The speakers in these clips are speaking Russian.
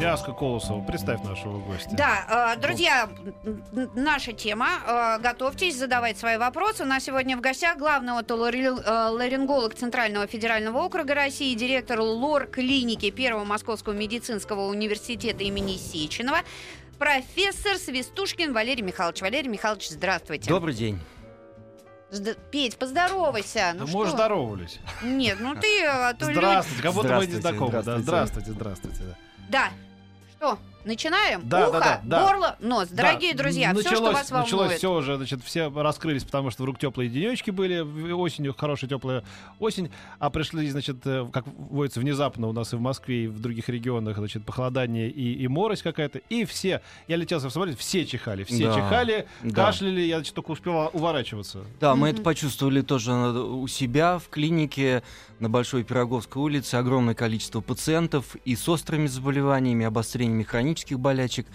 Ляска Колосова, представь нашего гостя. Да, э, друзья, наша тема. Э, Готовьтесь задавать свои вопросы. У нас сегодня в гостях главный отоларинголог Центрального федерального округа России, директор лор-клиники Первого Московского медицинского университета имени Сеченова, профессор Свистушкин Валерий Михайлович. Валерий Михайлович, здравствуйте. Добрый день. Петь, поздоровайся. Ну Ну, что? мы уже здоровались. Нет, ну ты, а то люди- Здравствуйте, как будто мы не Здравствуйте, знакомы. Да, здравствуйте. здравствуйте, здравствуйте. да. Да. Что, начинаем? Да, Ухо, да, да, да. горло, нос. Дорогие Да, друзья, все, началось, что вас волнует. Началось все уже, значит, все раскрылись, потому что вдруг теплые денечки были, осенью хорошая теплая осень, а пришли, значит, э, как водится, внезапно у нас и в Москве, и в других регионах, значит, похолодание и, и морось какая-то, и все, я летел в самолете, все чихали, все Да, чихали, да. кашляли, я, значит, только успел уворачиваться. Да, мы это почувствовали тоже у себя в клинике на Большой Пироговской улице. Огромное количество пациентов и с острыми заболеваниями, обострениями хронических болячек.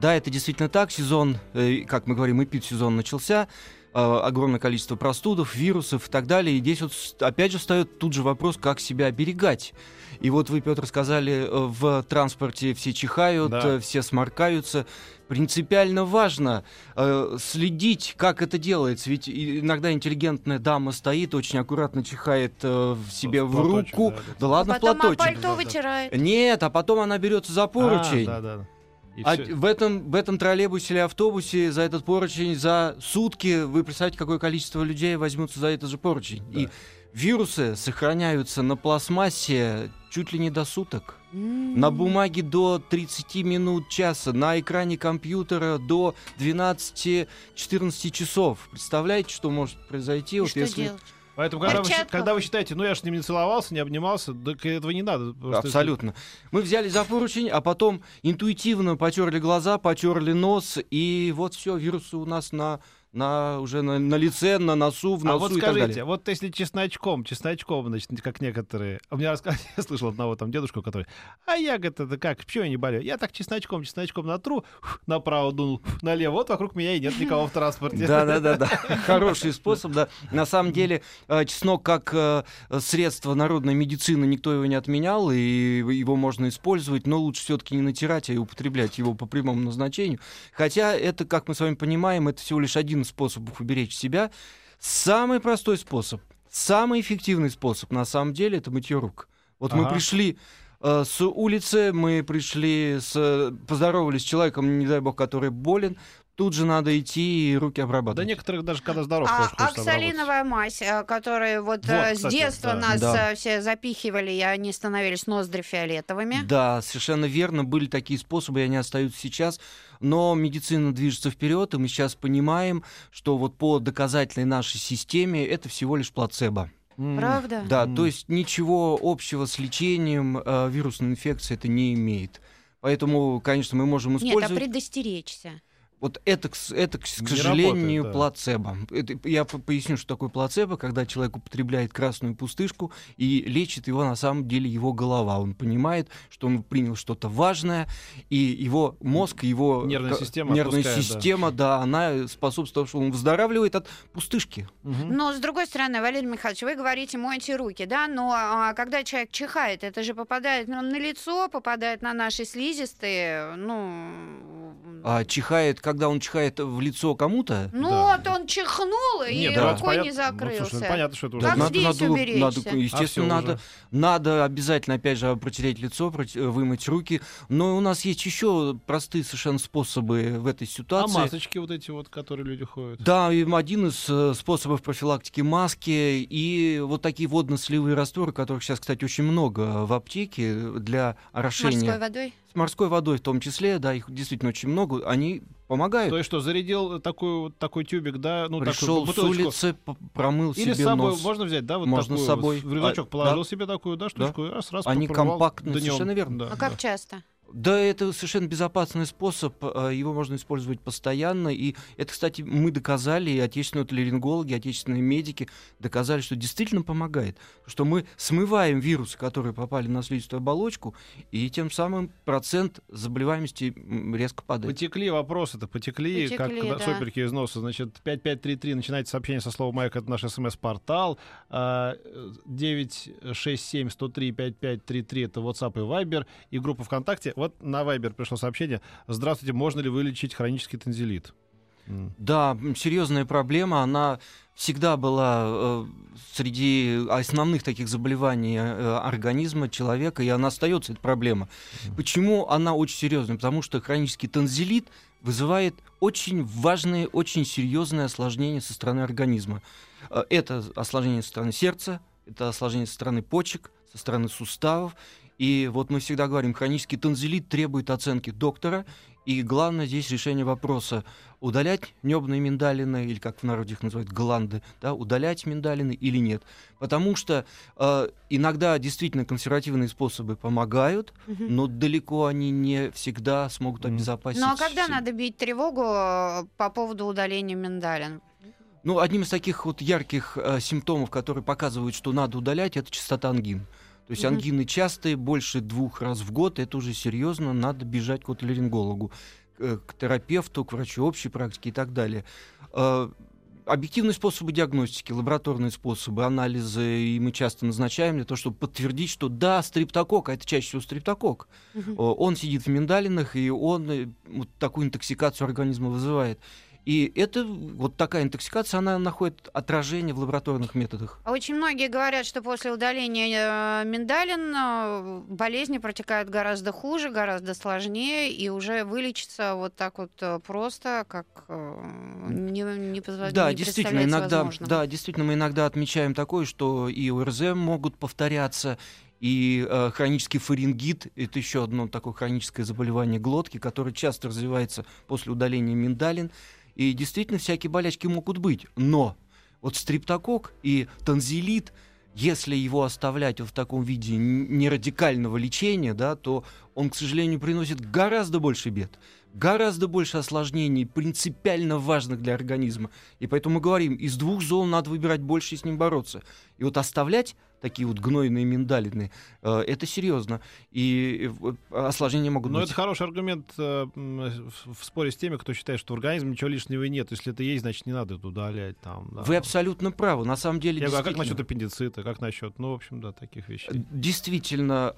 Да, это действительно так. Сезон, э, как мы говорим, эпид-сезон начался. Э, огромное количество простудов, вирусов и так далее. И здесь вот опять же встает тут же вопрос, как себя оберегать. И вот вы, Петр, сказали, э, в транспорте все чихают, Да. все сморкаются. Принципиально важно э, следить, как это делается. Ведь иногда интеллигентная дама стоит, очень аккуратно чихает э, в себе в руку. да, да. Да ладно, Потом а платочек. пальто Да, вытирает. Нет, а потом она берется за поручень. А, да, да. И А в этом, в этом троллейбусе или автобусе за этот поручень за сутки, вы представляете, какое количество людей возьмутся за этот же поручень. Да. И вирусы сохраняются на пластмассе чуть ли не до суток. М. На бумаге до 30 минут часа, на экране компьютера до 12-14 часов. Представляете, что может произойти? И вот что если... делать? Поэтому, когда вы, когда вы считаете, ну я же с ним не целовался, не обнимался, так этого не надо. Абсолютно. Мы взяли за поручень, а потом интуитивно потерли глаза, потерли нос, и вот все, вирусы у нас на, на уже на, на лице, на носу, в А носу вот и так скажите, далее. вот если чесночком, чесночком, значит, как некоторые... У меня рассказали, я слышал одного там дедушку, который... А я, говорит, это как, почему я не болею? Я так чесночком, чесночком натру, направо дунул, налево, вот вокруг меня и нет никого в транспорте. Да, да, да, да. Хороший способ, да. На самом деле, э, чеснок как э, средство народной медицины никто его не отменял, и его можно использовать, но лучше все-таки не натирать, а употреблять его по прямому назначению. Хотя это, как мы с вами понимаем, это всего лишь один способов уберечь себя. Самый простой способ, самый эффективный способ, на самом деле, это мытье рук. Вот мы Ага. пришли э, с улицы, мы пришли, с, поздоровались с человеком, не дай бог, который болен, тут же надо идти и руки Да обрабатывать. некоторых даже когда здоров, А оксалиновая мазь, э, которую вот, Вот, э, с кстати, детства да. нас Да. э, все запихивали, и они становились ноздри фиолетовыми. Да, совершенно верно. Были такие способы, и они остаются сейчас. Но медицина движется вперед, и мы сейчас понимаем, что вот по доказательной нашей системе это всего лишь плацебо. Правда? Да, то есть ничего общего с лечением э, вирусной инфекции это не имеет. Поэтому, конечно, мы можем Нет, а использовать. предостеречься. Вот это, это, к Не сожалению, работает, да. плацебо. Это- я поясню, что такое плацебо, когда человек употребляет красную пустышку и лечит его на самом деле его голова. Он понимает, что он принял что-то важное, и его мозг, его Нервная система нервная отпускает, да. система, да. она способствует тому, что он выздоравливает от пустышки. Мгм. Но, с другой стороны, Валерий Михайлович, вы говорите, мойте руки, да, но а, когда человек чихает, это же попадает ну, на лицо, попадает на наши слизистые, ну... А чихает, когда он чихает в лицо кому-то, Ну Да. вот он чихнул и Нет, да, рукой не понятно. Ну, слушай, закрылся. ну, понятно, что это уже... Как надо, здесь надо, уберечься? надо, А естественно, всё надо, уже. надо обязательно, опять же, протереть лицо, проте- вымыть руки. Но у нас есть еще простые совершенно способы в этой А ситуации. масочки вот эти вот, которые люди ходят? Да, и один из э, способов профилактики маски и вот такие водно-сливые растворы, которых сейчас, кстати, очень много в аптеке для орошения. Морской водой? Морской водой в том числе, да, их действительно очень много. Они помогают. То есть что, зарядил такой, вот такой тюбик, да? Ну, Пришел такую с улицы, промыл Или себе с собой нос. можно взять, да? Вот Можно такую с собой. В рюкзачок А, положил да. себе такую, да, штучку, и раз, раз Они компактные, совершенно верно. Да, А да. как часто? Да, это совершенно безопасный способ, э, его можно использовать постоянно, и это, кстати, мы доказали, и отечественные толерингологи, отечественные медики доказали, что действительно помогает, что мы смываем вирусы, которые попали на слизистую оболочку, и тем самым процент заболеваемости резко падает. Потекли вопросы-то, потекли, как Потекли, да, да. сопельки из носа. Значит, 5533, начинайте сообщение со слова «Майк», это наш смс-портал. А, 967-103-5533, это WhatsApp и Viber, и группа ВКонтакте. Вот на Viber пришло сообщение. Здравствуйте, можно ли вылечить хронический танзелит? Да, серьезная проблема, она всегда была э, среди основных таких заболеваний э, организма человека, и она остается, эта проблема. Почему она очень серьезная? Потому что хронический танзелит вызывает очень важные, очень серьезные осложнения со стороны организма. Э, Это осложнение со стороны сердца, это осложнение со стороны почек, со стороны суставов. И вот мы всегда говорим, хронический танзелит требует оценки доктора, и главное здесь решение вопроса, удалять небные миндалины, или как в народе их называют, гланды, да, удалять миндалины или нет. Потому что э, иногда действительно консервативные способы помогают, Мгм. но далеко они не всегда смогут обезопасить. Ну а когда с- надо бить тревогу э, по поводу удаления миндалин? Ну, одним из таких вот ярких э, симптомов, которые показывают, что надо удалять, это частота ангин. То есть ангины частые, больше двух раз в год, это уже серьезно, надо бежать к отоларингологу, э, к терапевту, к врачу общей практики и так далее. Э, Объективные способы диагностики, лабораторные способы, анализы, и мы часто назначаем для того, чтобы подтвердить, что да, стриптокок, а это чаще всего стриптокок. О, он сидит в миндалинах, и он э, вот такую интоксикацию организма вызывает. И это вот такая интоксикация, она находит отражение в лабораторных методах. А Очень многие говорят, что после удаления э, миндалин э, болезни протекают гораздо хуже, гораздо сложнее, и уже вылечиться вот так вот э, просто, как не, не, позва- да, не действительно, иногда, возможным. да, действительно, мы иногда отмечаем такое, что и ОРЗ могут повторяться, и э, хронический фарингит это еще одно такое хроническое заболевание глотки, которое часто развивается после удаления миндалин. И действительно, всякие болячки могут быть. Но вот стриптокок и танзелит, если его оставлять в таком виде нерадикального лечения, да, то он, к сожалению, приносит гораздо больше бед, гораздо больше осложнений, принципиально важных для организма. И поэтому мы говорим, из двух зол надо выбирать больше и с ним бороться. И вот оставлять такие вот гнойные миндалины, э, это серьезно. И э, осложнения могут Но быть. это хороший аргумент э, в, споре с теми, кто считает, что в организме ничего лишнего нет. Если это есть, значит, не надо это удалять. Там, да. Вы абсолютно правы. На самом деле, Я говорю, а как действительно- насчет аппендицита, как насчет, ну, в общем, да, таких вещей. Действительно,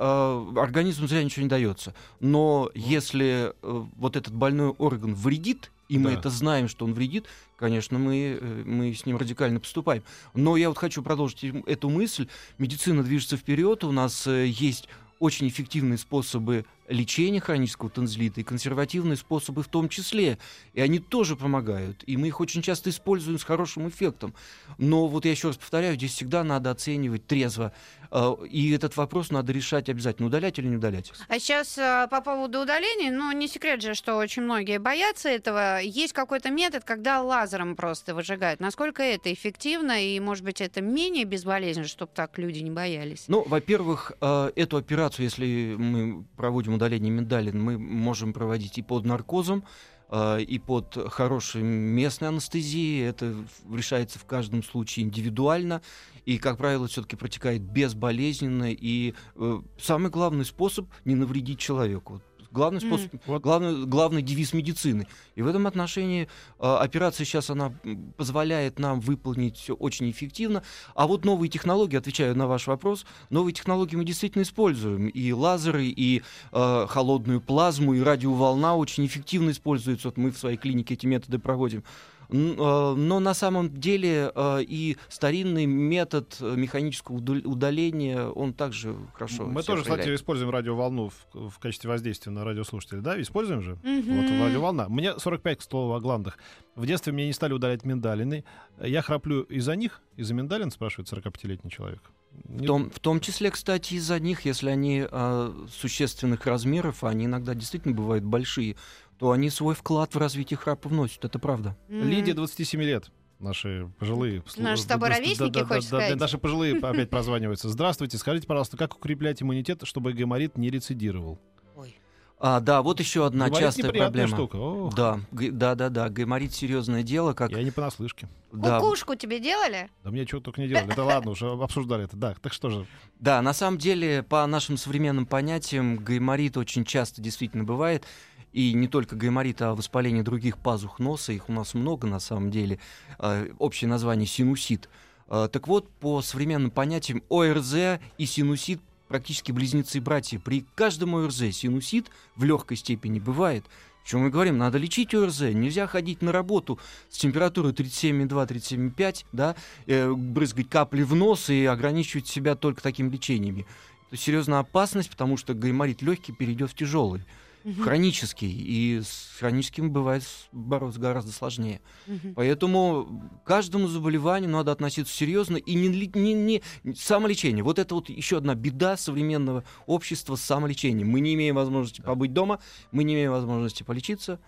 организму зря ничего не дается. Но если э, вот этот больной орган вредит, и мы Да. это знаем, что он вредит, конечно, мы, э, мы с ним радикально поступаем. Но я вот хочу продолжить эту мысль. Медицина движется вперед, у нас э, есть очень эффективные способы лечения хронического танзелита и консервативные способы в том числе. И они тоже помогают. И мы их очень часто используем с хорошим эффектом. Но вот я еще раз повторяю, здесь всегда надо оценивать трезво. Э, И этот вопрос надо решать обязательно, удалять или не удалять. А сейчас э, по поводу удаления, ну, не секрет же, что очень многие боятся этого. Есть какой-то метод, когда лазером просто выжигают. Насколько это эффективно, и, может быть, это менее безболезненно, чтобы так люди не боялись? Ну, во-первых, э, эту операцию, если мы проводим удаление миндалин, мы можем проводить и под наркозом, и под хорошей местной анестезией. Это решается в каждом случае индивидуально. И, как правило, все-таки протекает безболезненно. И э, самый главный способ не навредить человеку. Главный способ, Вот. главный, главный девиз медицины. И в этом отношении э, операция сейчас она позволяет нам выполнить все очень эффективно. А вот новые технологии, отвечаю на ваш вопрос, новые технологии мы действительно используем. И лазеры, и э, холодную плазму, и радиоволна очень эффективно используются. Вот мы в своей клинике эти методы проводим. Э, Но на самом деле э, и старинный метод э, механического удал- удаления, он также хорошо Мы тоже, кстати, проявляет. используем используем радиоволну в, в качестве воздействия на радиослушателей, да? Используем же? Мгм. Вот радиоволна. Мне 45, к слову, о гландах. В детстве мне не стали удалять миндалины. Я храплю из-за них, из-за миндалин, спрашивает 45-летний человек. В том, в том числе, кстати, из-за них, если они э, существенных размеров, а они иногда действительно бывают большие, то они свой вклад в развитие храпа вносят. Это правда. М. Лидия, 27 лет. Наши пожилые. Наши с тобой да- ровесники, да- да- хочешь да- да- сказать? Наши пожилые опять прозваниваются. Здравствуйте, скажите, пожалуйста, как укреплять иммунитет, чтобы гайморит не рецидировал? Ой. А, да, вот еще одна Гайморит частая проблема. штука. Ох, Да, г- да, да, да. Гайморит серьезное дело, как Я не понаслышке. да, Кукушку тебе делали? Да мне чего только не делали. Да ладно, уже обсуждали это. Да, так что же. Да, на самом деле, по нашим современным понятиям, гайморит очень часто действительно бывает. И не только гайморит, а воспаление других пазух носа. Их у нас много на самом деле. А, Общее название синусит. А, Так вот, по современным понятиям, ОРЗ и синусит практически близнецы-братья. При каждом ОРЗ синусит в легкой степени бывает. Чем мы говорим? Надо лечить ОРЗ. Нельзя ходить на работу с температурой 37,2-37,5, да, э, брызгать капли в нос и ограничивать себя только такими лечениями. Это серьезная опасность, потому что гайморит легкий перейдет в тяжелый, в хронический. И с хроническим бывает бороться гораздо сложнее. Мгм. Поэтому к каждому заболеванию надо относиться серьезно и не, не, не- самолечение. Вот это вот еще одна беда современного общества с самолечением. Мы не имеем возможности побыть дома, мы не имеем возможности полечиться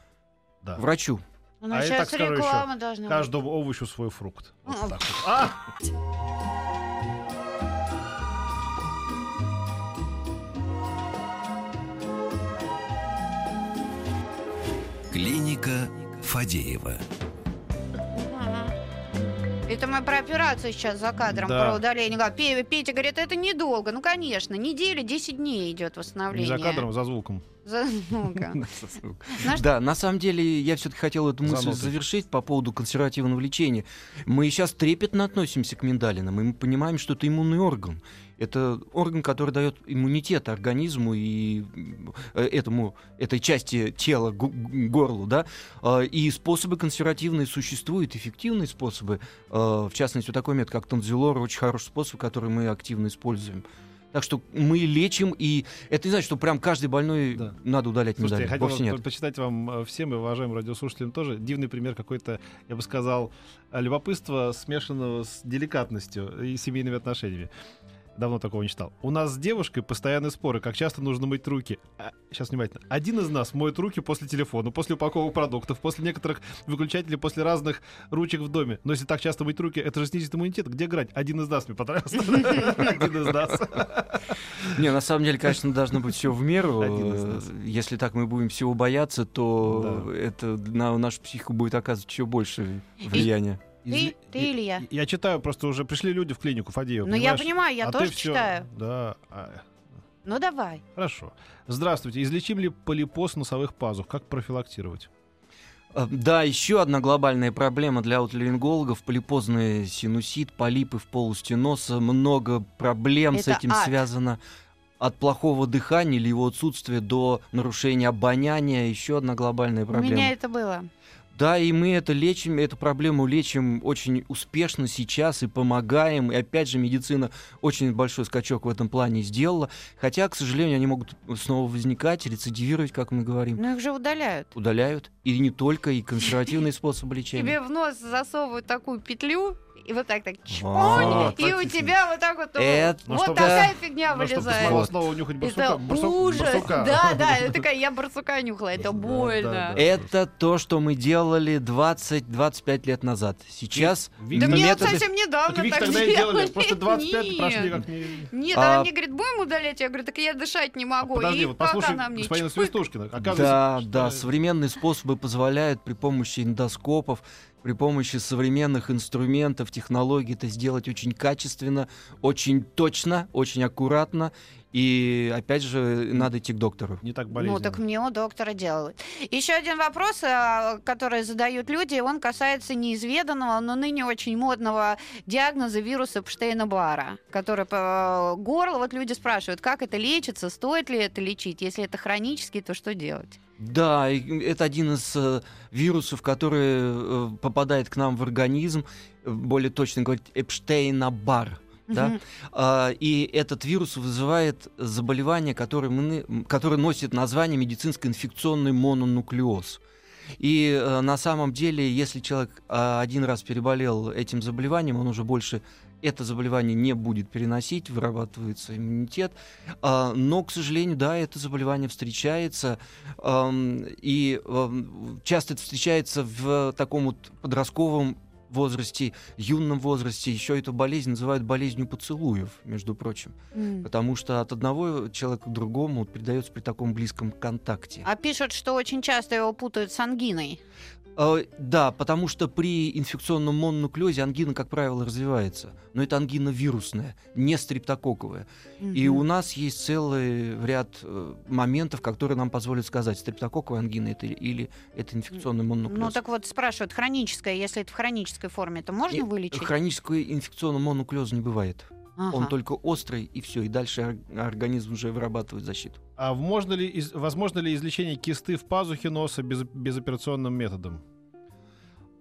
Да. врачу. Ну, А я так скажу еще. реклама должна быть. Каждому овощу свой фрукт. Вот так вот. А! Клиника Фадеева. Это мы про операцию сейчас за кадром, Да. про удаление. Петя говорит, это недолго. Ну, конечно, неделя, 10 дней идет Не восстановление. за кадром, а за звуком. За- что- Да, на самом деле я все-таки хотел эту мысль завершить по поводу консервативного лечения. Мы сейчас трепетно относимся к миндалинам, и мы понимаем, что это иммунный орган. Это орган, который дает иммунитет организму и э, этому, этой части тела, горлу, да. А, И способы консервативные существуют, эффективные способы. А, В частности, вот такой метод, как танзилор, очень хороший способ, который мы активно используем. Так что мы лечим, и это не значит, что прям каждый больной Да. надо удалять Слушайте, я миндалин. хотел Вовсе нет. по- почитать вам э, всем и уважаемым радиослушателям тоже дивный пример какой-то, я бы сказал, э, любопытства, смешанного с деликатностью и семейными отношениями. Давно такого не читал. У нас с девушкой постоянные споры, как часто нужно мыть руки. сейчас внимательно. Один из нас моет руки после телефона, после упаковок продуктов, после некоторых выключателей, после разных ручек в доме. Но если так часто мыть руки, это же снизит иммунитет. Где грань? Один из нас мне понравился. Один из нас. Не, на самом деле, конечно, должно быть все в меру. Если так мы будем всего бояться, то это на нашу психику будет оказывать еще больше влияния. Ты, ты или я? Я читаю, просто уже пришли люди в клинику Фадеева. Ну, я понимаю, я А тоже читаю. Да. а, Ну, давай. Хорошо. Здравствуйте. Излечим ли полипоз носовых пазух? Как профилактировать? Э, Да, еще одна глобальная проблема для отоларингологов — полипозный синусит, полипы в полости носа. Много проблем с Это этим ад. связано. От плохого дыхания или его отсутствия до нарушения обоняния. Еще одна глобальная У проблема. меня это было. Да, и мы это лечим, эту проблему лечим очень успешно сейчас и помогаем. И опять же, медицина очень большой скачок в этом плане сделала. Хотя, к сожалению, они могут снова возникать, рецидивировать, как мы говорим. Ну, их же удаляют. Удаляют. И не только, и консервативные способы лечения. Тебе в нос засовывают такую петлю, и вот так так чпонь, и у тебя вот так вот ну, Это- Ну, вот такая фигня Ну, вылезает. снова унюхать барсука. Ужас. Да, да, это такая, я барсука нюхала, это больно. Это то, что мы делали 20-25 лет назад. Сейчас Да мне совсем недавно Так делали. Просто 25 Нет. прошли как не... Нет, А- она мне говорит, будем удалять? Я говорю, так я дышать не могу. Подожди, и вот послушай господина. Свистушкина. Да, да, современные способы позволяют при помощи эндоскопов, при помощи современных инструментов, технологий это сделать очень качественно, очень точно, очень аккуратно. И опять же, надо идти к доктору. Не так Ну, болезненно. так мне у доктора делают. Еще один вопрос, а, который задают люди, он касается неизведанного, но ныне очень модного диагноза вируса Эпштейна-Бара, который по горло. Вот люди спрашивают, как это лечится, стоит ли это лечить? Если это хронический, то что делать? Да, это один из э, вирусов, который э, попадает к нам в организм, э, более точно говорить, Эпштейна-Бар. Да? А, И этот вирус вызывает заболевание, которое, мы которое носит название медицинско-инфекционный мононуклеоз. И э, на самом деле, если человек а, один раз переболел этим заболеванием, он уже больше это заболевание не будет переносить, вырабатывается иммунитет. А, но, к сожалению, да, это заболевание встречается. и часто это встречается в таком вот подростковом возрасте, юном возрасте. Еще эту болезнь называют болезнью поцелуев, между прочим. М. Потому что от одного человека к другому передается при таком близком контакте. А пишут, что очень часто его путают с ангиной. Э, Да, потому что при инфекционном мононуклеозе ангина, как правило, развивается. Но это ангина вирусная, не стрептококковая. И Мгм. у нас есть целый ряд э, моментов, которые нам позволят сказать, стрептококковая ангина это или это инфекционный мононуклеоз. Ну так вот спрашивают, хроническое, если это в хронической форме, то можно И вылечить? Хронического инфекционного мононуклеоза не бывает. Ага. Он только острый, и все. И дальше ор- организм уже вырабатывает защиту. А можно ли, из- возможно ли излечение кисты в пазухе носа без, безоперационным методом?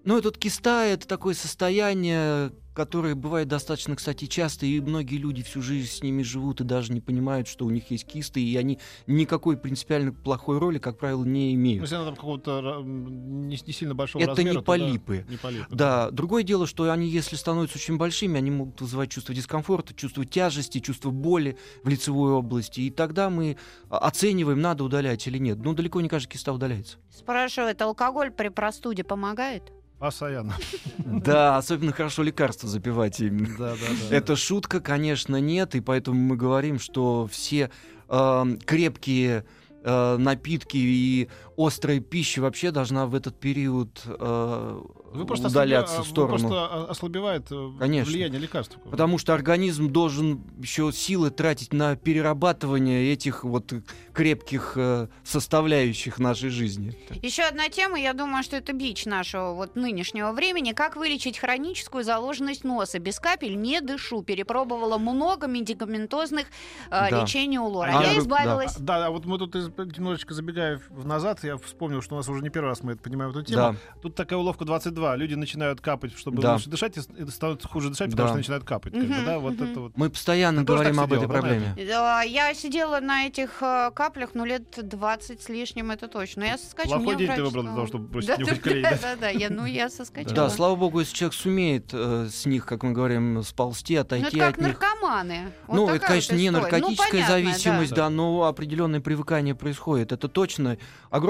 Ну, этот киста — это такое состояние, которое бывает достаточно, кстати, часто, и многие люди всю жизнь с ними живут и даже не понимают, что у них есть кисты, и они никакой принципиально плохой роли, как правило, не Ну, имеют. если она там какого-то не, не сильно большого Это размера, не то да, полипы. не полипы. Да, другое дело, что они, если становятся очень большими, они могут вызывать чувство дискомфорта, чувство тяжести, чувство боли в лицевой области, и тогда мы а, оцениваем, надо удалять или нет. Ну, далеко не каждая киста удаляется. Спрашивают, алкоголь при простуде помогает? Постоянно. Да, особенно хорошо лекарства запивать именно. Да, да, да. Это шутка, конечно, нет, и поэтому мы говорим, что все э, крепкие э, напитки и острая пища вообще должна в этот период э, Вы просто удаляться ослабе- в вы сторону. просто о- ослабевает э, Конечно. влияние лекарств. Потому что организм должен еще силы тратить на перерабатывание этих вот крепких э, составляющих нашей жизни. Еще одна тема, я думаю, что это бич нашего вот нынешнего времени. Как вылечить хроническую заложенность носа? Без капель не дышу. Перепробовала много медикаментозных э, Да. лечений у Лора. А я избавилась. Да, а вот мы тут немножечко забегая в- я вспомнил, что у нас уже не первый раз мы это понимаем эту тему. Да. Тут такая уловка 22. Люди начинают капать, чтобы Да. лучше дышать, и становится хуже дышать, потому Да. что начинают капать. как бы, да, вот мгм. это вот. Мы постоянно Ты говорим об этой сидела, да, на проблеме. Э, Я сидела на этих э, каплях, ну, лет 20 с лишним, это точно. Я соскочила. Плохой день ты выбрал для того, сказал. чтобы бросить Да, нюхать да, клей, да? Да, да, я, ну, я соскочила. Да, слава богу, если человек сумеет э, с них, как мы говорим, сползти, Ну, отойти это как от них. наркоманы. Вот ну, это, конечно, вот не история. наркотическая Ну, понятно, зависимость, да. да. но определенное привыкание происходит. Это точно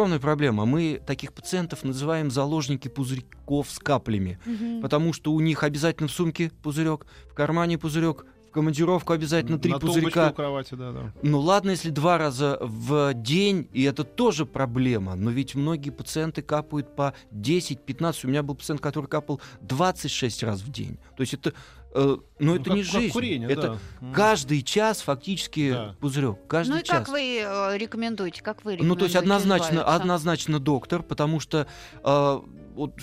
огромная проблема. Мы таких пациентов называем заложники пузырьков с каплями, Мгм. потому что у них обязательно в сумке пузырек, в кармане пузырек, в командировку обязательно три На пузырька. у кровати, да, да. Ну ладно, если два раза в день, и это тоже проблема, но ведь многие пациенты капают по 10-15. У меня был пациент, который капал 26 раз в день. То есть это, э, ну, это как- не как жизнь. курение, это да. Каждый час фактически Да. пузырек. Каждый Ну и час. как вы э, рекомендуете? Как вы Ну, то есть рекомендуете однозначно, избавиться? однозначно доктор, потому что э, вот,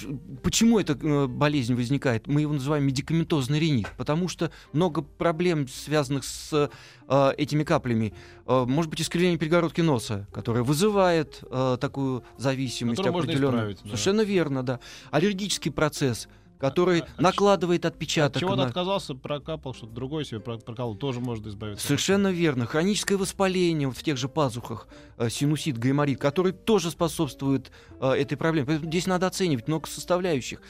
почему эта э, болезнь возникает? Мы его называем медикаментозный ринит, потому что много проблем, связанных с э, этими каплями. Э, может быть, искривление перегородки носа, которое вызывает э, такую зависимость определенную. да. Совершенно верно, да. Аллергический процесс, который А- а- а накладывает От отпечаток чего-то на... отказался, прокапал, что-то другое себе про- проколол, тоже можно избавиться. Совершенно верно. Хроническое воспаление вот в тех же пазухах, э, синусит, гайморит, который тоже способствует э, этой проблеме. Поэтому здесь надо оценивать много составляющих.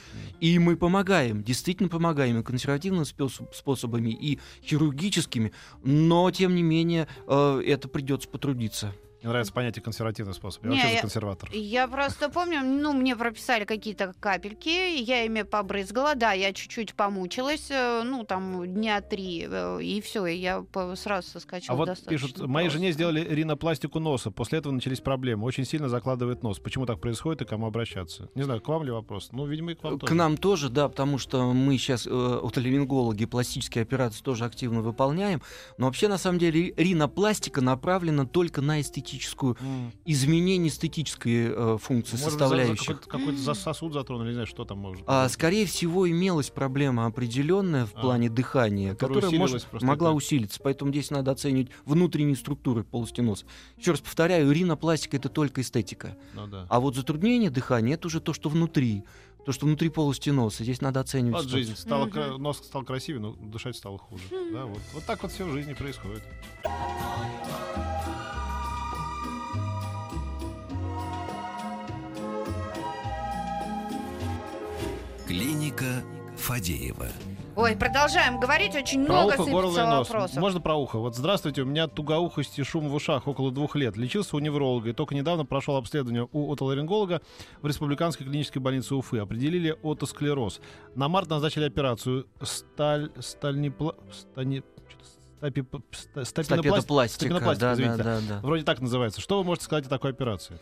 И мы помогаем, действительно помогаем и консервативными спос- способами, и хирургическими, но, тем не менее, э, это придется потрудиться. Мне нравится понятие консервативный способ. Я Не, вообще за я- консерватор. Я просто помню, ну, мне прописали какие-то капельки, я ими побрызгала, да, я чуть-чуть помучилась, э, ну, там, дня три, э, и все, и я сразу соскочила А вот пишут, моей жене просто. сделали ринопластику носа. После этого начались проблемы. Очень сильно закладывает нос. Почему так происходит и к кому обращаться? Не знаю, к вам ли вопрос? Ну, видимо, и к вам К тоже. нам тоже, да, потому что мы сейчас, э, отоларингологи, пластические операции тоже активно выполняем. Но вообще, на самом деле, ринопластика направлена только на эстетическую М. изменение эстетической э, функции Может, за- за составляющих. какой-то, какой-то за- сосуд затронули, не знаю, что там может А, быть. скорее всего, имелась проблема определенная в А, плане дыхания, которая может- могла так. усилиться. Поэтому здесь надо оценивать внутренние структуры полости носа. Еще раз повторяю, ринопластика это только эстетика. Ну, да. А вот затруднение дыхания это уже то, что внутри. То, что внутри полости носа. Здесь надо оценивать. Вот жизнь. Стала, Мгм. кра- нос стал красивее, но дышать стало хуже. Да, вот, вот так вот все в жизни происходит. Клиника Фадеева. Ой, продолжаем говорить. Очень Про много ухо, горло и нос. вопросов. Можно про ухо? Вот здравствуйте, у меня тугоухость и шум в ушах около двух лет. Лечился у невролога и только недавно прошел обследование у отоларинголога в Республиканской клинической больнице Уфы. Определили отосклероз. На март назначили операцию сталь... стальнипла... стани... стапи- ста- стапинопласт- стапинопластика, Да, извините. да, да, да. Вроде так называется. Что вы можете сказать о такой операции?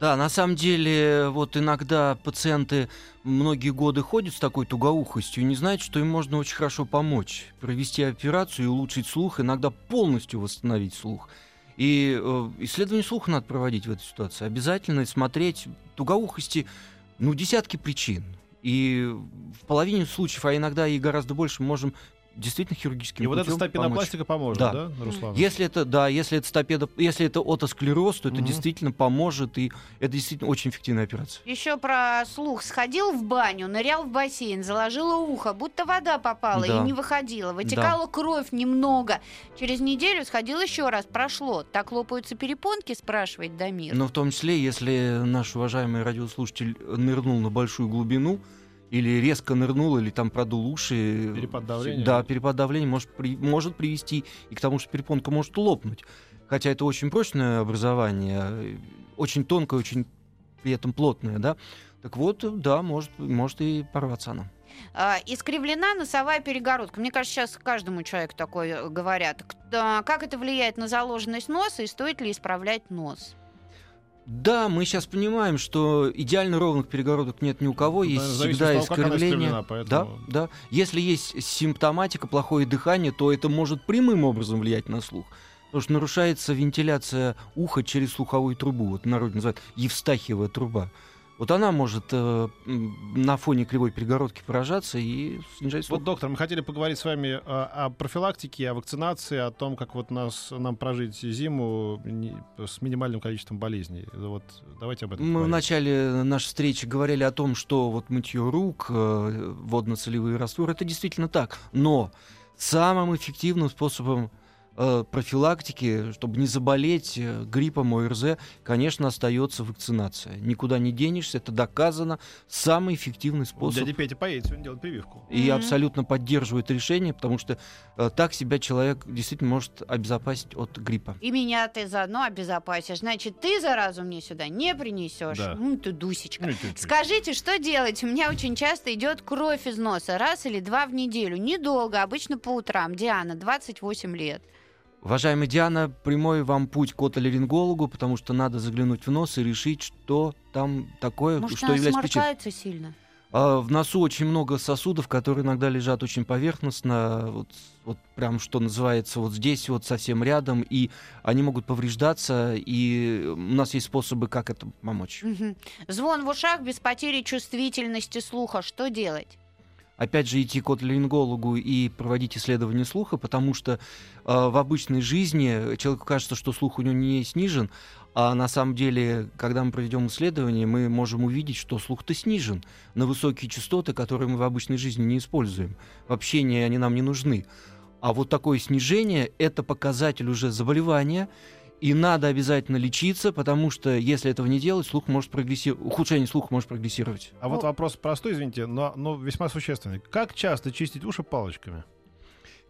Да, на самом деле, вот иногда пациенты многие годы ходят с такой тугоухостью и не знают, что им можно очень хорошо помочь. Провести операцию и улучшить слух, иногда полностью восстановить слух. И э, исследование слуха надо проводить в этой ситуации. Обязательно смотреть тугоухости, ну, десятки причин. И в половине случаев, а иногда и гораздо больше, можем действительно хирургическим И вот эта помочь. стапинопластика поможет, да, Да. Руслан? Если это, да, если это стапедо, если это отосклероз, то это Мгм. действительно поможет, и это действительно очень эффективная операция. Еще про слух. Сходил в баню, нырял в бассейн, заложила ухо, будто вода попала Да. и не выходила. Вытекала кровь немного. Через неделю сходил еще раз, прошло. Так лопаются перепонки, спрашивает Дамир. Но в том числе, если наш уважаемый радиослушатель нырнул на большую глубину, или резко нырнул, или там продул уши. Перепад давления. Да, перепад давления может, при- может привести и к тому, что перепонка может лопнуть. Хотя это очень прочное образование, э, очень тонкое, очень при этом плотное, да. Так вот, э, да, может, может и порваться она. А, Искривлена носовая перегородка. Мне кажется, сейчас каждому человеку такое говорят. К- а, Как это влияет на заложенность носа и стоит ли исправлять нос? Да, мы сейчас понимаем, что идеально ровных перегородок нет ни у кого, есть да, всегда того, искривление. поэтому- Да, да. Если есть симптоматика, плохое дыхание, то это может прямым образом влиять на слух. Потому что нарушается вентиляция уха через слуховую трубу. Вот в народе называют Евстахиевая труба. Вот она может э, на фоне кривой перегородки поражаться и снижать слух. Вот, доктор, мы хотели поговорить с вами о, о профилактике, о вакцинации, о том, как вот нас, нам прожить зиму не- с минимальным количеством болезней. Вот давайте об этом Мы в поговорим. начале нашей встречи говорили о том, что вот мытье рук, э, водно-солевые растворы, это действительно так. Но самым эффективным способом э, профилактики, чтобы не заболеть э, гриппом ОРЗ, конечно, остается вакцинация. Никуда не денешься, это доказано. Самый эффективный способ. Дядя Петя поедет сегодня делать прививку. И Мгм. абсолютно поддерживает решение, потому что э, так себя человек действительно может обезопасить от гриппа. И меня ты заодно обезопасишь. Значит, ты заразу мне сюда не принесешь. Да. Ну ты дусечка. Ну. Скажите, что делать? У меня очень часто идет кровь из носа. Раз или два в неделю. Недолго, обычно по утрам. Диана, 28 лет. Уважаемая Диана, прямой вам путь к отоларингологу, потому что надо заглянуть в нос и решить, что там такое, Может, что она является причиной. сильно? А, в носу очень много сосудов, которые иногда лежат очень поверхностно, вот, вот прям что называется, вот здесь вот совсем рядом, и они могут повреждаться, и у нас есть способы, как это помочь. Мгм. Звон в ушах без потери чувствительности слуха. Что делать? Опять же, идти к отоларингологу и проводить исследование слуха, потому что э, в обычной жизни человеку кажется, что слух у него не снижен, а на самом деле, когда мы проведем исследование, мы можем увидеть, что слух-то снижен на высокие частоты, которые мы в обычной жизни не используем. В общении они нам не нужны. А вот такое снижение – это показатель уже заболевания, и надо обязательно лечиться, потому что если этого не делать, слух может прогрессировать, ухудшение слуха может прогрессировать. А вот Ну- вопрос простой, извините, но, но весьма существенный. Как часто чистить уши палочками?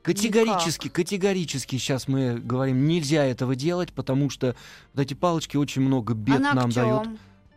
Категорически, категорически сейчас мы говорим, нельзя этого делать, потому что вот эти палочки очень много бед а нам дают.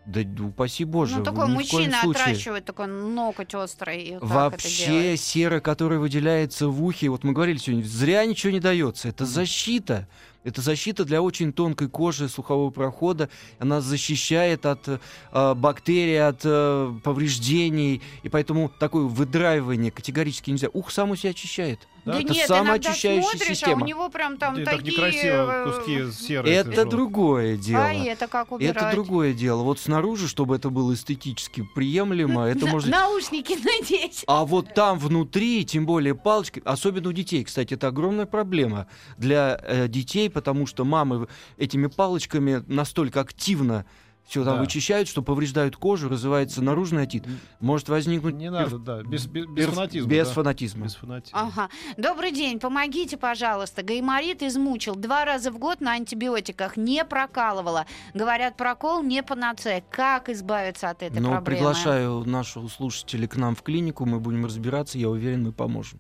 Да ну, упаси боже. ну, такой мужчина отращивает такой ноготь острый. это Вообще сера, которая выделяется в ухе, вот мы говорили сегодня, зря ничего не дается. Это защита. Это защита для очень тонкой кожи слухового прохода. Она защищает от э, бактерий, от э, повреждений. И поэтому такое выдраивание категорически нельзя. Ух само себя очищает. Да, Это нет, самоочищающая иногда смотришь, система. а у него прям там И так такие... некрасиво э, куски серы. Это другое дело. А это как убирать? Это другое дело. Вот снаружи, чтобы это было эстетически приемлемо, это может... Наушники надеть. А вот там внутри, тем более палочки, особенно у детей, кстати, это огромная проблема для э, детей, потому что мамы этими палочками настолько активно все там Да. вычищают, что повреждают кожу, развивается наружный отит. Может возникнуть Не перф- надо, да, без, без, без перф- фанатизма. без да. фанатизма. Без фанатизма. Ага. Добрый день, помогите, пожалуйста. Гайморит измучил. Два раза в год на антибиотиках не прокалывала. Говорят, прокол не панацея. Как избавиться от этой Но проблемы? приглашаю нашего слушателя к нам в клинику, мы будем разбираться, я уверен, мы поможем.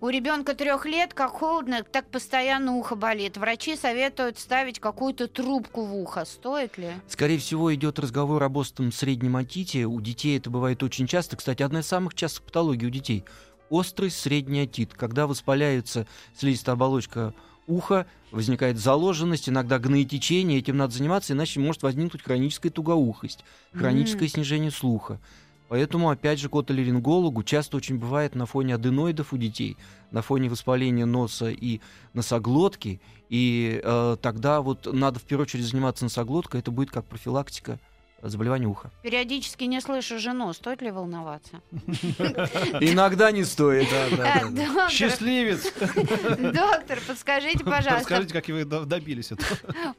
У ребенка трех лет, как холодно, так постоянно ухо болит. Врачи советуют ставить какую-то трубку в ухо. Стоит ли? Скорее всего, идет разговор об остром среднем отите. У детей это бывает очень часто. Кстати, одна из самых частых патологий у детей. Острый средний отит. Когда воспаляется слизистая оболочка уха, возникает заложенность, иногда гноетечение. Этим надо заниматься, иначе может возникнуть хроническая тугоухость, хроническое М. снижение слуха. Поэтому, опять же, к отоларингологу часто очень бывает на фоне аденоидов у детей, на фоне воспаления носа и носоглотки. И э, тогда вот надо в первую очередь заниматься носоглоткой. Это будет как профилактика заболевания уха. Периодически не слышу жену. Стоит ли волноваться? Иногда не стоит. Счастливец! доктор, подскажите, пожалуйста, Расскажите, как вы до- добились этого.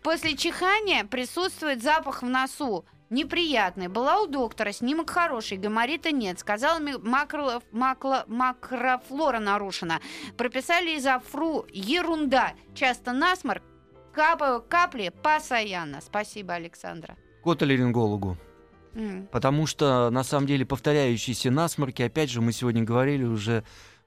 после чихания присутствует запах в носу. Неприятный. Была у доктора, снимок хороший, гайморита нет. Сказала, ми- макро- макло- макрофлора нарушена. Прописали изофру. Ерунда. Часто насморк. Капаю капли постоянно. Спасибо, Александра. К отоларингологу. М. Потому что, на самом деле, повторяющиеся насморки, опять же, мы сегодня говорили уже,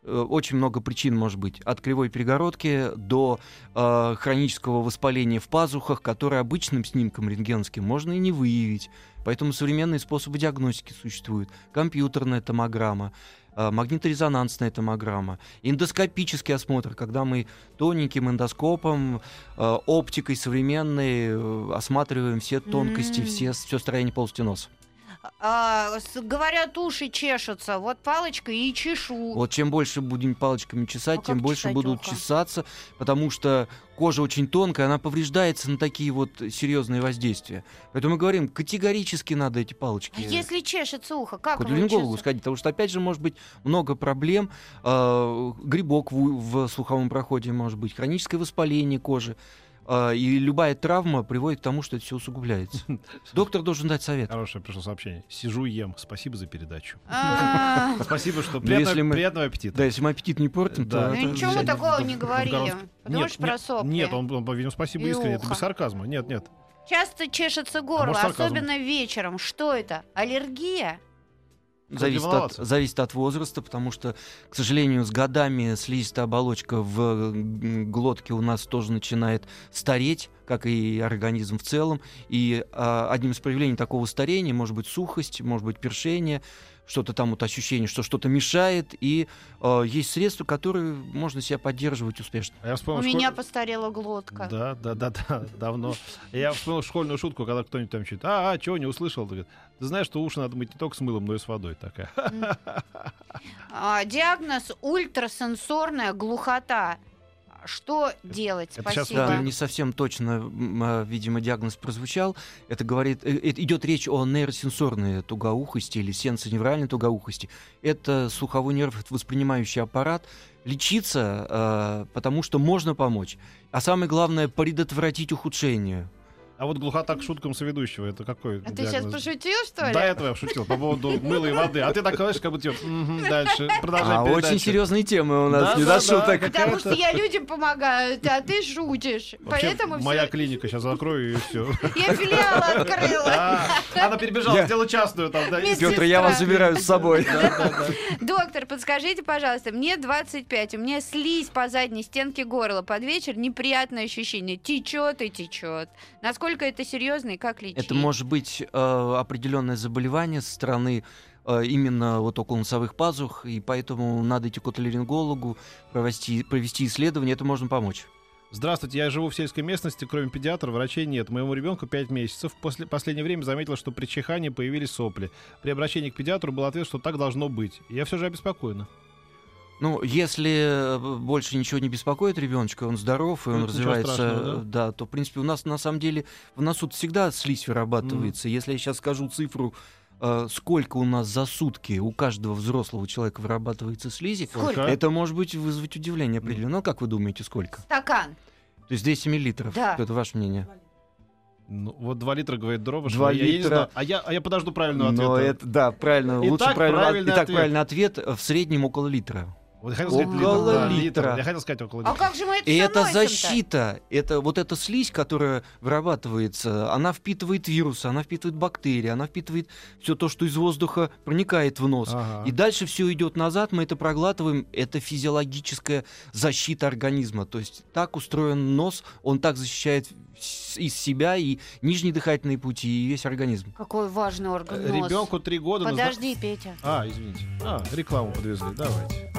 очень много причин может быть. От кривой перегородки до э, хронического воспаления в пазухах, которое обычным снимком рентгеновским можно и не выявить. Поэтому современные способы диагностики существуют. Компьютерная томограмма, э, магниторезонансная томограмма, эндоскопический осмотр, когда мы тоненьким эндоскопом, э, оптикой современной э, осматриваем все тонкости, М. все, все строение полости носа. А, говорят, уши чешутся. Вот палочкой и чешу. Вот чем больше будем палочками чесать, А тем больше чесать будут ухо? чесаться, потому что кожа очень тонкая, она повреждается на такие вот серьезные воздействия. Поэтому мы говорим, категорически надо эти палочки. А Если чешется ухо, как к чесать? сходить, потому что, опять же, может быть много проблем. э, грибок в, в слуховом проходе может быть, хроническое воспаление кожи. Э, и любая травма приводит к тому, что это все усугубляется. Доктор должен дать совет. Хорошее пришло сообщение. Сижу и ем. Спасибо за передачу. А, Спасибо, что приятного, аппетита. Да, если мы аппетит не портим, Да. то... Ну ничего мы такого не говорили. Потому что про сопли. Нет, он, по-видимому, спасибо И искренне. Это ухо. без сарказма. Нет, нет. Часто чешется горло, может, сарказм? особенно вечером. Что это? Аллергия? Зависит от, зависит от возраста, потому что, к сожалению, с годами слизистая оболочка в глотке у нас тоже начинает стареть, как и организм в целом. И а, одним из проявлений такого старения может быть сухость, может быть першение, что-то там вот ощущение, что что-то мешает. И а, есть средства, которые можно себя поддерживать успешно. А я вспомнил У школь- меня постарела глотка. Да, да, да, да, давно. Я вспомнил школьную шутку, когда кто-нибудь там чуть, а, а, чего, не услышал? Ты знаешь, что уши надо мыть не только с мылом, но и с водой такая. А, диагноз ультрасенсорная глухота. Что делать? Это сейчас Спасибо. Да, не совсем точно, а, видимо, диагноз прозвучал. Это говорит, э, э, идет речь о нейросенсорной тугоухости или сенсоневральной тугоухости. Это слуховой нерв, воспринимающий аппарат. Лечиться, э, потому что можно помочь. А самое главное, предотвратить ухудшение. А вот глухота к шуткам соведущего, это какой А ты сейчас диагноз? пошутил, что ли? До этого я шутил по поводу мыла и воды. А ты так говоришь, как будто «Мгм, дальше. Продолжай А передачу». очень серьезные темы у нас, Да, не да, до да, шуток. Потому что я людям помогаю, а ты шутишь. Вообще, Поэтому моя клиника сейчас закрою и все. я филиал открыла. Она перебежала, Я- сделала частную там, да. Петр, я вас забираю с собой. Да, да, да. Доктор, подскажите, пожалуйста, мне 25, у меня слизь по задней стенке горла. Под вечер неприятное ощущение. Течет и течет. Насколько это серьезно и как лечить? Это может быть э, определенное заболевание со стороны э, именно вот около носовых пазух, и поэтому надо идти к отоларингологу, провести, провести исследование, это можно помочь. Здравствуйте, я живу в сельской местности, кроме педиатра, врачей нет. Моему ребенку 5 месяцев. После последнее время заметил, что при чихании появились сопли. При обращении к педиатру был ответ, что так должно быть. Я все же обеспокоена. Ну, если э, больше ничего не беспокоит ребеночка, он здоров, и он Ну, развивается, э, да? то, в принципе, у нас на самом деле в носу всегда слизь вырабатывается. Если я сейчас скажу цифру, э, сколько у нас за сутки у каждого взрослого человека вырабатывается слизи, Сколько? это может быть вызвать удивление определенно. Ну, как вы думаете, сколько? Стакан. То есть 200 миллилитров. Да. Это ваше мнение? Ну, вот 2 литра, говорит Дрова. Два я, я не литра. знаю. А я, а я подожду правильного ответа. Но это, да, правильно. Итак, Лучше правильно. правильный Итак, ответ. правильный ответ. э, В среднем около литра. Вот я хотел сказать Около литр, да, литра. Я хотел сказать около А литра. как же мы это И это защита. Это вот эта слизь, которая вырабатывается, она впитывает вирусы, она впитывает бактерии, она впитывает все то, что из воздуха проникает в нос. Ага. И дальше все идет назад, мы это проглатываем. Это физиологическая защита организма. То есть так устроен нос, он так защищает из себя и нижние дыхательные пути, и весь организм. Какой важный орган. Ребенку три года. зна- Подожди, Петя. А, извините. А, рекламу подвезли. Давайте.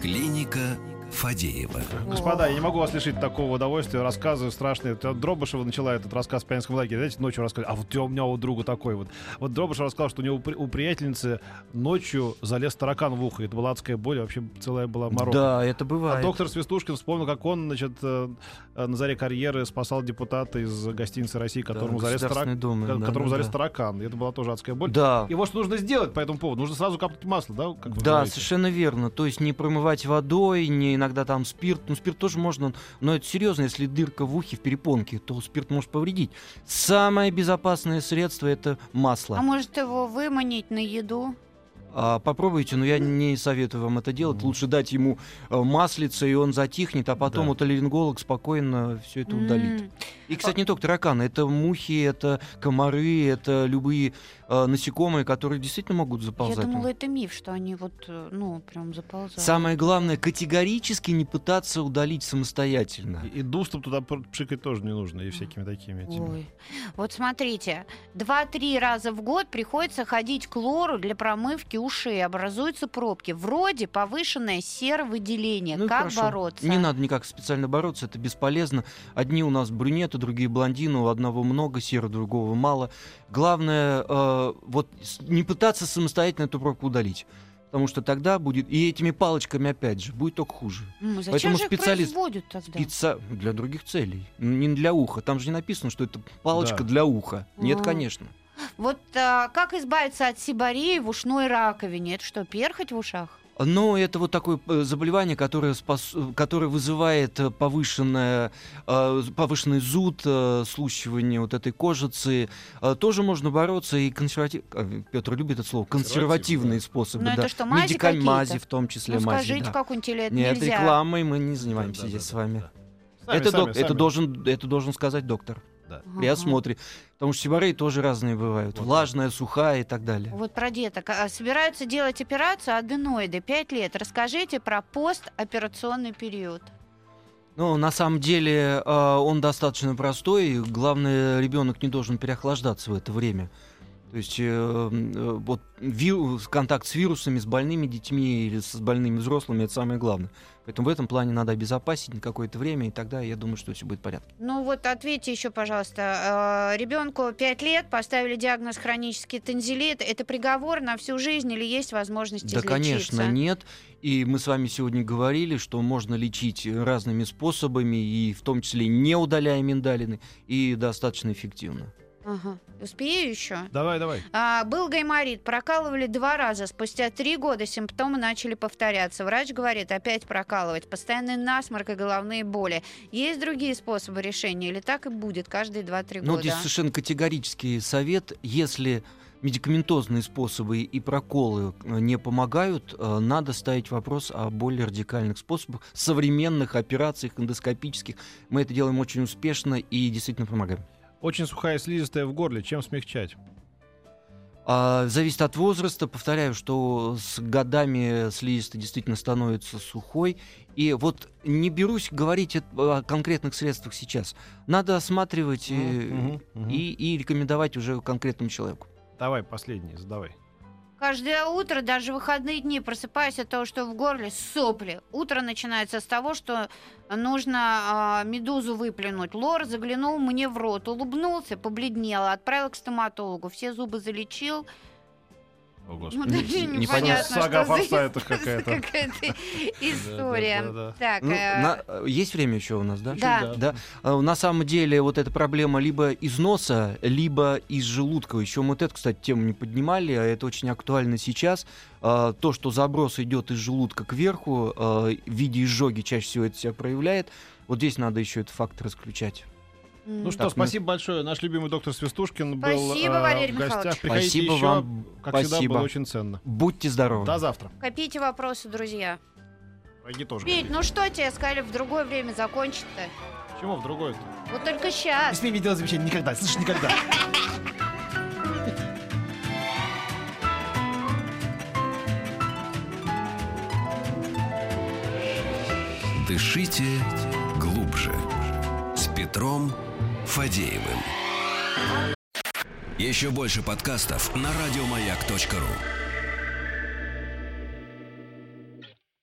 Клиника Фадеева. Господа, я не могу вас лишить такого удовольствия. Рассказы страшные. Дробышева начала этот рассказ в пионерском лагере. Знаете, ночью рассказывали. А вот у меня у друга такой вот. Вот Дробышев рассказал, что у него у приятельницы ночью залез таракан в ухо. Это была адская боль. Вообще целая была морока. Да, это А бывает. доктор Свистушкин вспомнил, как он, значит, э, э, на заре карьеры спасал депутата из гостиницы России, которому Да, залез, тарак- Думы, да, которому да, залез да. таракан. И это была тоже адская боль. Да. И вот что нужно сделать по этому поводу? Нужно сразу капнуть масло, да? Как Да, говорите? совершенно верно. То есть не промывать водой, не иногда там спирт. Ну, спирт тоже можно, но это серьезно, если дырка в ухе, в перепонке, то спирт может повредить. Самое безопасное средство это масло. А может его выманить на еду? А, попробуйте, но я не советую вам это делать. Лучше дать ему э, маслице, и он затихнет, а потом Да. отоларинголог спокойно все это удалит. И, кстати, не только тараканы, это мухи, это комары, это любые э, насекомые, которые действительно могут Я заползать. думала, это миф, что они вот, э, ну, прям заползают. Самое главное, категорически не пытаться удалить самостоятельно. И, и дустом туда пшикать тоже не нужно, и всякими такими этими. Ой. Вот смотрите, два-три раза в год приходится ходить к лору для промывки ушей. Образуются пробки. Вроде повышенное серовыделение. Ну как хорошо. бороться? Не надо никак специально бороться, это бесполезно. Одни у нас брюнеты, другие блондины, у одного много сера, другого мало. Главное, э, вот не пытаться самостоятельно эту пробку удалить. Потому что тогда будет, и этими палочками опять же, будет только хуже. Зачем Поэтому же их специалист- производят тогда? Спеца- Для других целей, не для уха. Там же не написано, что это палочка Да. для уха. Нет, А. конечно. Вот а, как избавиться от сибарии в ушной раковине? Это что, перхоть в ушах? Но это вот такое э, заболевание, которое, спас- которое вызывает э, повышенное, э, повышенный зуд, слущивание вот этой кожицы. Тоже можно бороться и консерватив... Петр любит это слово. Консервативные способы. Ну, да. это что, мази Медикаль- какие-то? мази, в том числе ну мази, скажите да. как-нибудь, или это Нет, нельзя? рекламой мы не занимаемся Да, да, здесь да, с вами. да. Сами, это, сами, док- это, сами. должен, это должен сказать доктор при Ага. Потому что сибареи тоже разные бывают. Вот Влажная, сухая и так далее. Вот про деток. А, Собираются делать операцию аденоиды 5 лет. Расскажите про постоперационный период. Ну, на самом деле, э, он достаточно простой. Главное, ребенок не должен переохлаждаться в это время. То есть э, э, вот вирус, контакт с вирусами, с больными детьми или с больными взрослыми это самое главное. Поэтому в этом плане надо обезопасить на какое-то время, и тогда я думаю, что все будет в порядке. Ну вот ответьте еще, пожалуйста. Ребенку 5 лет, поставили диагноз хронический танзелит. Это приговор на всю жизнь или есть возможность Да, излечиться? конечно, нет. И мы с вами сегодня говорили, что можно лечить разными способами, и в том числе не удаляя миндалины, и достаточно эффективно. Ага. Успею еще? Давай, давай. А, был гайморит, прокалывали два раза. Спустя три года симптомы начали повторяться. Врач говорит, опять прокалывать. Постоянный насморк и головные боли. Есть другие способы решения или так и будет каждые два-три Ну, года? здесь совершенно категорический совет. Если медикаментозные способы и проколы э, не помогают, э, надо ставить вопрос о более радикальных способах, современных операциях эндоскопических. Мы это делаем очень успешно и действительно помогаем. Очень сухая слизистая в горле. Чем смягчать? А, зависит от возраста. Повторяю, что с годами слизистая действительно становится сухой. И вот не берусь говорить о конкретных средствах сейчас. Надо осматривать Мгм, мгм. и, и рекомендовать уже конкретному человеку. Давай, последний, задавай. Каждое утро, даже выходные дни, просыпаюсь от того, что в горле сопли. Утро начинается с того, что нужно а, медузу выплюнуть. Лор заглянул мне в рот, улыбнулся, побледнел, отправил к стоматологу. Все зубы залечил. О, Ну, Господи. даже непонятно. непонятно, Сага что за форсайта какая-то. какая-то история. Так, Ну, э, есть время еще у нас, да? Да. Да. Э, На самом деле вот эта проблема либо из носа, либо из желудка. Еще мы вот эту, кстати, тему не поднимали, а это очень актуально сейчас. Э, То, что заброс идет из желудка кверху, в виде изжоги чаще всего это себя проявляет. Вот здесь надо еще этот фактор исключать. Ну что, Так, спасибо большое. Наш любимый доктор Свистушкин был Спасибо, э, Валерий в гостях. Михайлович. Приходите Спасибо еще. вам. Как всегда, Спасибо. было очень ценно. Будьте здоровы. До завтра. Копите вопросы, друзья. Враги тоже. Петь, ну что тебе сказали в другое время закончить-то? Чего в другое-то? Вот только сейчас. Не смей мне делать замечания никогда. Слышишь, никогда. Дышите глубже. С Петром Фадеевым. Еще больше подкастов на радиомаяк.ру.